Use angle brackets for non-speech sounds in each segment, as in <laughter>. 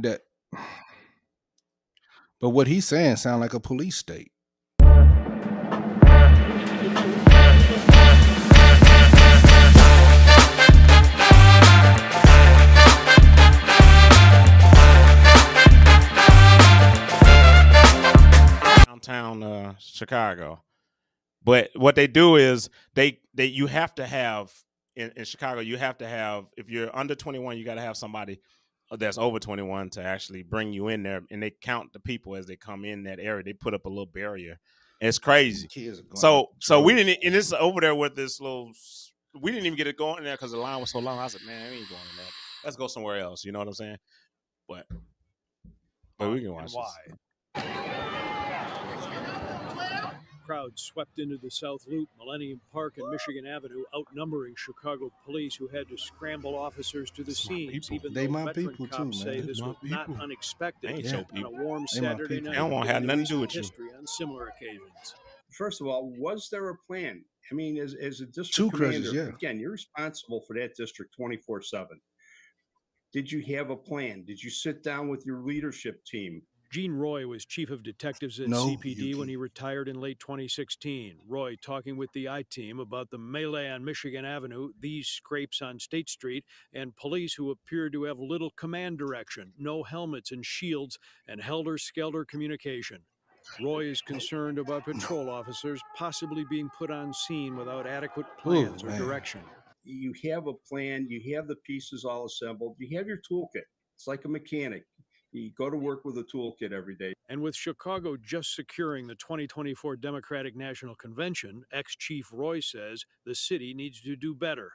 That, but what he's saying sound like a police state. downtown uh, Chicago. But what they do is they they you have to have in, in Chicago you have to have if you're under 21 you got to have somebody that's over 21 to actually bring you in there and they count the people as they come in that area. They put up a little barrier. It's crazy. So so we didn't and it's over there with this little we didn't even get it going there because the line was so long. I said, man, we ain't going in there. Let's go somewhere else. You know what I'm saying? But but we can watch why? Crowd swept into the South Loop, Millennium Park, and Michigan Avenue, outnumbering Chicago police, who had to scramble officers to the scenes. Even they though my veteran people cops too, say this My was not unexpected They ain't on a warm They Saturday night. They don't want to have nothing to do recent with you. History on similar occasions. First of all, was there a plan? I mean, as, as a district Two commander, crushes, yeah. again, you're responsible for that district 24 7. Did you have a plan? Did you sit down with your leadership team? Gene Roy was chief of detectives at No, CPD when he retired in late 2016. Roy talking with the I team about the melee on Michigan Avenue, these scrapes on State Street, and police who appeared to have little command direction, no helmets and shields, and helter skelter communication. Roy is concerned about patrol officers possibly being put on scene without adequate plans or man. direction. You have a plan, you have the pieces all assembled, you have your toolkit. It's like a mechanic. You go to work with a toolkit every day. And with Chicago just securing the 2024 Democratic National Convention, ex Chief Roy says the city needs to do better.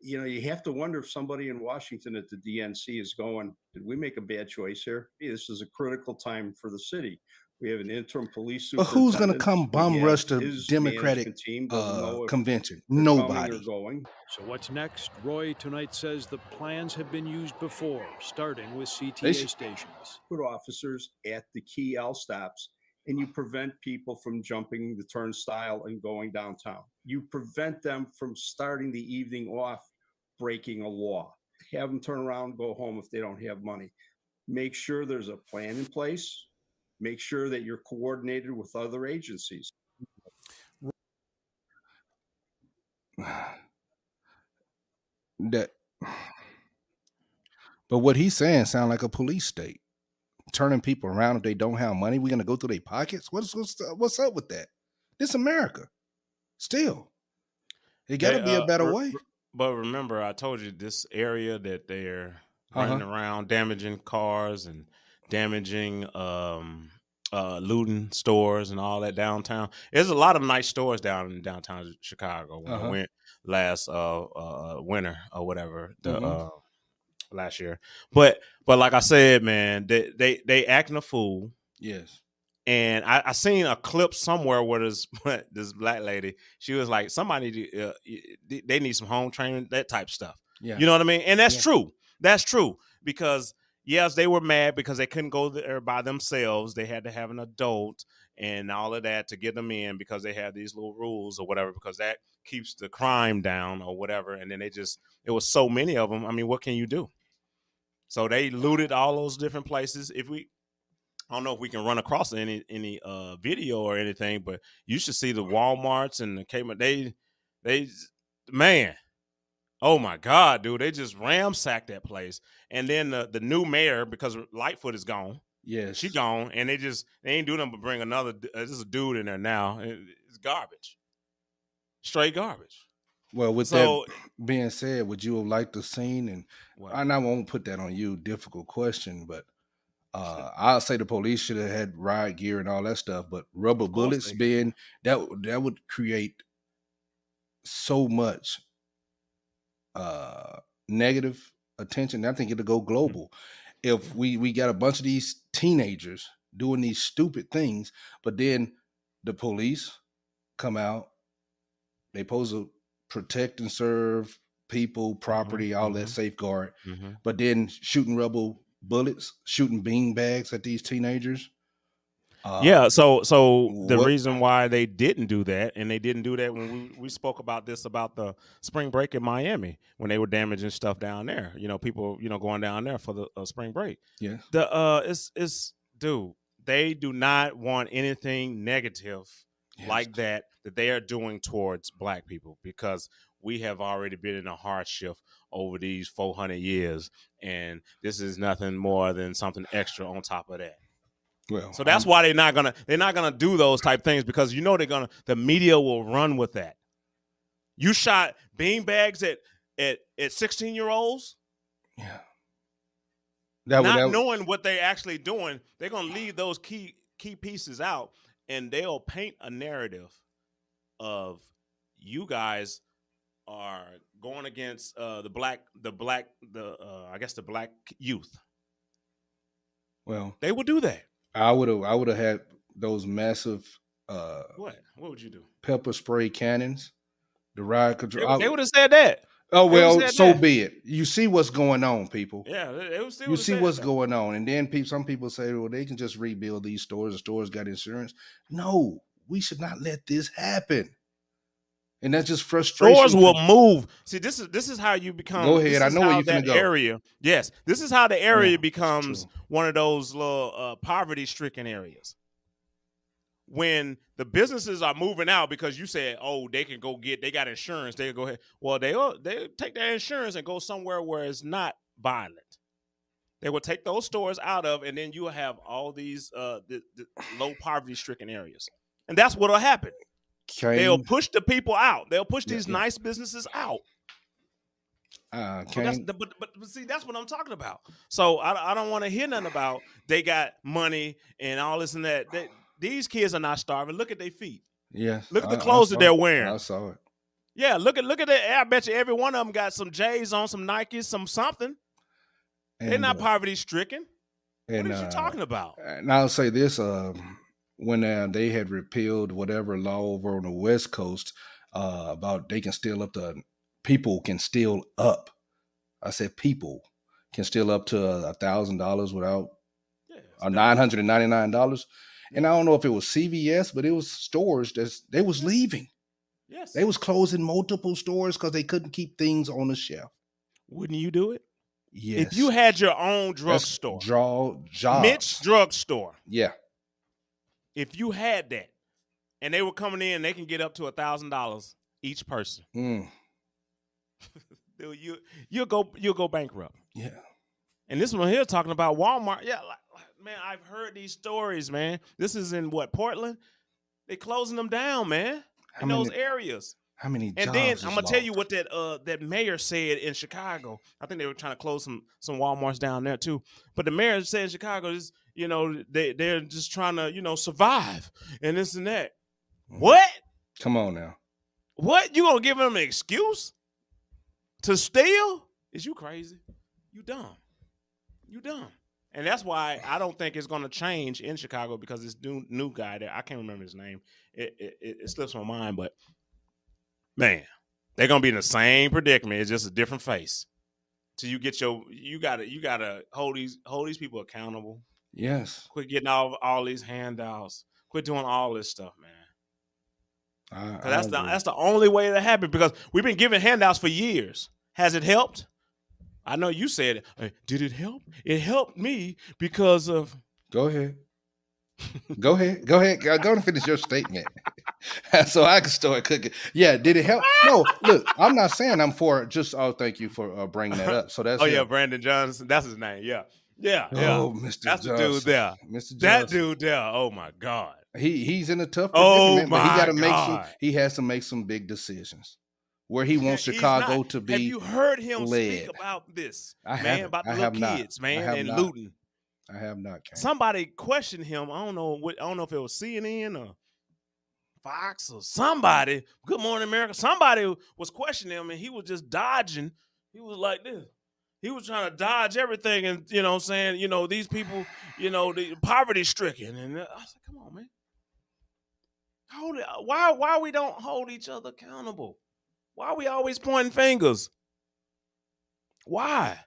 You know, you have to wonder if somebody in Washington at the DNC is going, Did we make a bad choice here? Hey, this is a critical time for the city. We have an interim police But who's gonna come We bum rush the Democratic team uh, convention? they're coming or Nobody. going. So, what's next? Roy tonight says the plans have been used before, starting with They CTA should- stations. put officers at the key L stops and you prevent people from jumping the turnstile and going downtown. You prevent them from starting the evening off breaking a law. Have them turn around, go home if they don't have money. Make sure there's a plan in place. Make sure that you're coordinated with other agencies. <sighs> that but what he's saying sound like a police state turning people around if they don't have money we're gonna go through their pockets what's what's, what's up with that this america still it gotta They, be a uh, better re- way But remember, I told you this area that they're running Uh-huh. around, damaging cars and damaging, um, uh, looting stores and all that downtown. There's a lot of nice stores down in downtown Chicago. When I Uh-huh. went last uh, uh winter or whatever the Mhm. uh last year, but but like I said, man, they they they acting a fool. yes and I, I seen a clip somewhere where this <laughs> this black lady, she was like, somebody, uh, they need some home training, that type stuff. yeah You know what I mean? And that's Yeah. true. That's true because yes, they were mad because they couldn't go there by themselves. They had to have an adult and all of that to get them in because they had these little rules or whatever. Because that keeps the crime down or whatever. And then they just, it was so many of them. I mean, what can you do? So they looted all those different places. If we, I don't know if we can run across any any uh video or anything, but you should see the WalMarts and the Kmart. They they man, oh my god, dude, they just ramsacked that place. And then the the new mayor because Lightfoot is gone, Yeah, she gone, and they just they ain't doing nothing but bring another. Uh, this is a dude in there now. It- It's garbage, straight garbage. well with So that <clears throat> being said would you have liked the scene and what? and I won't put that on you. Difficult question, but uh, <laughs> I'll say the police should have had riot gear and all that stuff. But rubber bullets being that that would create so much uh, negative attention. I think it'll go global if we we got a bunch of these teenagers doing these stupid things, but then the police come out. They pose to protect and serve people, property, all that mhm. safeguard Mhm. but then shooting rubber bullets, shooting bean bags at these teenagers. Uh, yeah, so so the what- reason why they didn't do that, and they didn't do that when we, we spoke about this about the spring break in Miami when they were damaging stuff down there. You know, people you know going down there for the uh, spring break. Yeah. The uh, it's it's dude, they do not want anything negative Yes. like that that they are doing towards black people because we have already been in a hardship over these 400 years and this is nothing more than something extra on top of that Well, so that's I'm- why they're not gonna they're not gonna do those type things because you know they're gonna the media will run with that you shot bean bags at at at 16 year olds yeah. That not would- knowing what they're actually doing, they're gonna leave those key key pieces out, and they'll paint a narrative of you guys are going against uh, the black the black the uh, I guess the black youth. well, They will do that. I would have I would have had those massive uh What? What would you do? pepper spray cannons, the They, control. I- would have said that. oh they well, so that. be it. You see what's going on, people. Yeah, they, they would still you see what's that. going on, and then people, some people say, well, they can just rebuild these stores. The stores got insurance. No, we should not let this happen. And that's just frustration. Stores will move. See, this is this is how you become. Go ahead. I know where you finna that go. Area, yes. This is how the area Yeah, becomes one of those little uh, poverty-stricken areas. When the businesses are moving out because you said, "Oh, they can go get, they got insurance, they can go ahead." Well, they they take their insurance and go somewhere where it's not violent. They will take those stores out of, and then you will have all these uh, the, the low poverty-stricken areas, and that's what'll happen. They'll push the people out. They'll push these yeah. nice businesses out. uh, So the, but, but but see that's what I'm talking about. So I, I don't want to hear nothing about they got money and all this and that. They, these kids are not starving. Look at their feet. yes. Look at the clothes that they're wearing. I saw it. Yeah, look at look at that. I bet you every one of them got some J's on, some Nikes, some something. They're not uh, poverty stricken. What and, are you uh, talking about? And I'll say this: um, when uh, they had repealed whatever law over on the West Coast uh, about they can steal up to people can steal up. I said people can steal up to a thousand dollars without Yeah, or nine hundred and ninety nine dollars. And I don't know if it was CVS, but it was stores that they was leaving. yes. They was closing multiple stores because they couldn't keep things on the shelf. Wouldn't you do it Yes, if you had your own drugstore, draw jobs. Mitch drugstore? yeah, If you had that, and they were coming in, they can get up to a thousand dollars each person. Mm, <laughs> Dude, you you'll go you'll go bankrupt. yeah. And this one here talking about Walmart. Yeah, like, man, I've heard these stories, man. This is in what Portland? They closing them down, man. How in those areas. How many? And then I'm gonna tell you what that uh that mayor said in Chicago. I think they were trying to close some some Walmarts down there too. But the mayor said in Chicago is you know they they're just trying to you know survive and this and that. Mhm. What? Come on now. What? You gonna give them an excuse to steal? Is you crazy? You dumb. You dumb. And that's why I don't think it's gonna change in Chicago because this new new guy there, I can't remember his name. It it, it, slips my mind, but man, they're gonna be in the same predicament. It's just a different face. Till you get your you gotta you gotta hold these hold these people accountable. Yes. Quit getting all all these handouts. Quit doing all this stuff, man. I, 'Cause that's I the that's the only way that happened because we've been giving handouts for years. Has it helped? I know you said it. Did it help? It helped me because of Go ahead. go ahead. Go ahead. Go, go and finish your statement. <laughs> so I can start cooking. Yeah, did it help? No, look, I'm not saying I'm for it. Just oh, thank you for uh, bringing that <laughs> up. So that's oh yeah. Brandon Johnson. That's his name. Yeah, yeah, yeah. Oh, Mr. That's the Johnson. dude there. Mr. That dude there. Oh my god. He he's in a tough Oh, predicament, but he got to make some. He has to make some big decisions. Where he wants He's Chicago not- to Have be. you heard him led. speak about this, I man? About the I little have not. kids, man, have and not. looting. I have not. Kane. Somebody questioned him. I don't know what. I don't know if it was CNN or Fox or somebody. Good Morning America. Somebody was questioning him, and he was just dodging. He was like this. He was trying to dodge everything, and you know, saying, you know, these people, you know, the poverty stricken, and I was like, come on, man. Hold it. Why? Why we don't hold each other accountable? Why are we always pointing fingers? Why?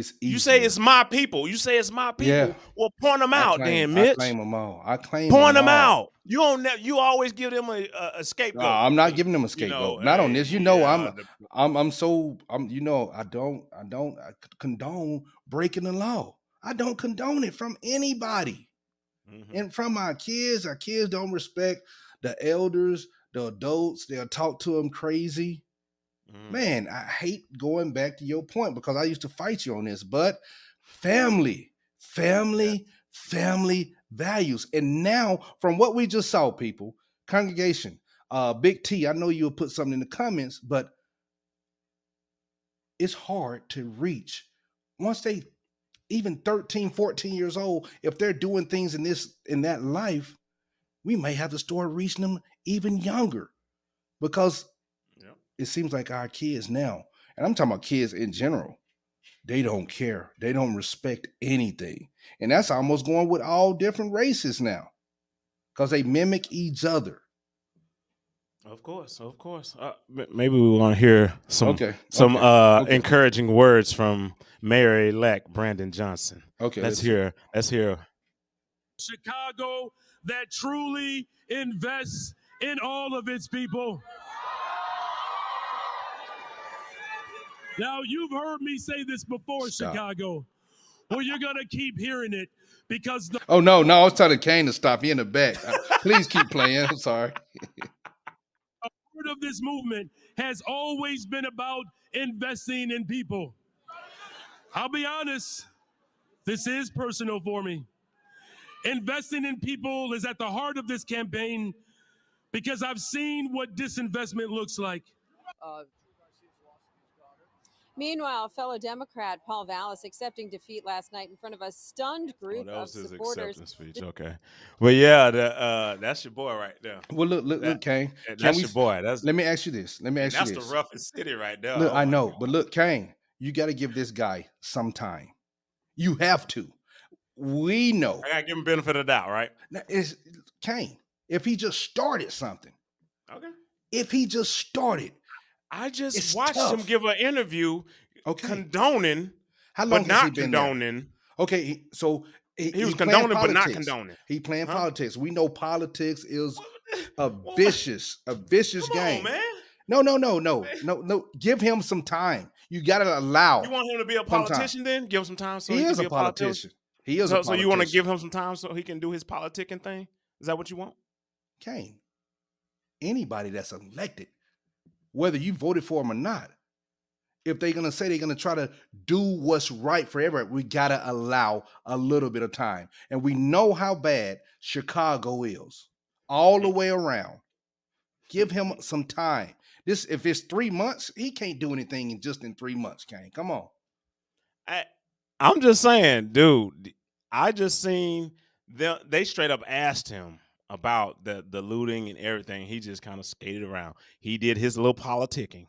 It's You say it's my people. You say it's my people. Yeah. Well, point them I out, claim, then, I claim them all. I claim Point them all. out. You don't. Ne- you always give them a, a, scapegoat. No, I'm not giving them a You scapegoat. know, not on this. You know, yeah, I'm the- I'm I'm so I'm you know I don't I don't I condone breaking the law. I don't condone it from anybody. Mhm. And from our kids, our kids don't respect the elders, the adults. They'll talk to them crazy. Mhm. Man, I hate going back to your point because I used to fight you on this, but family, family, family values. And now, from what we just saw, people, congregation, uh, Big T, I know you'll put something in the comments, but it's hard to reach once they even 13 14 years old if they're doing things in this in that life we may have to start reaching them even younger because. It seems like our kids now, and I'm talking about kids in general, they don't care. They don't respect anything. And that's almost going with all different races now because they mimic each other. Of course, of course. Uh, maybe we want to hear some okay. some okay, uh okay. encouraging words from Mayor elect Brandon Johnson. okay. Let's hear. Let's hear. Chicago that truly invests in all of its people. Now, you've heard me say this before, Stop. Chicago. Well, you're going to keep hearing it because the Oh no, no, I was telling Kane to stop. He in the back. Uh, Please keep playing. I'm sorry. <laughs> heart of this movement has always been about investing in people. I'll be honest, this is personal for me. Investing in people is at the heart of this campaign because I've seen what disinvestment looks like. Uh, Meanwhile, fellow Democrat Paul Vallas accepting defeat last night in front of a stunned Oh, group that of was his supporters. acceptance speech. Okay, but yeah, the, uh, that's your boy right there. Well, look, look, look, Kane. And Can That's we your boy. That's Let me ask you this. Let me ask you this. that's the roughest city right there. Look, Oh I know, God. but look, Kane, you got to give this guy some time. You have to. We know. I gotta give him benefit of the doubt, right? Now, It's Kane. If he just started something, Okay. if he just started, I just It's watched him give an interview okay. condoning, How long but has he not been there? condoning. Okay, so he, He was condoning, but not condoning. He playing Huh? politics. We know politics is <laughs> a vicious, a vicious Come game. on, man. No, no, no, no, no, no. Give him some time. You got to allow. You want him to be a politician? Then give him some time. So he he, is can a be a politician. politician. He is So, so you want to give him some time so he can do his politicking thing? Is that what you want? Kane, anybody that's elected, whether you voted for him or not, if they're gonna say they're gonna try to do what's right for everyone, we gotta allow a little bit of time. And we know how bad Chicago is all the way around. Give him some time. This if it's three months, he can't do anything in just in three months, Kane. Come on. I, I'm just saying, dude. I just seen them. They straight up asked him about the the looting and everything. He just kind of skated around. He did his little politicking.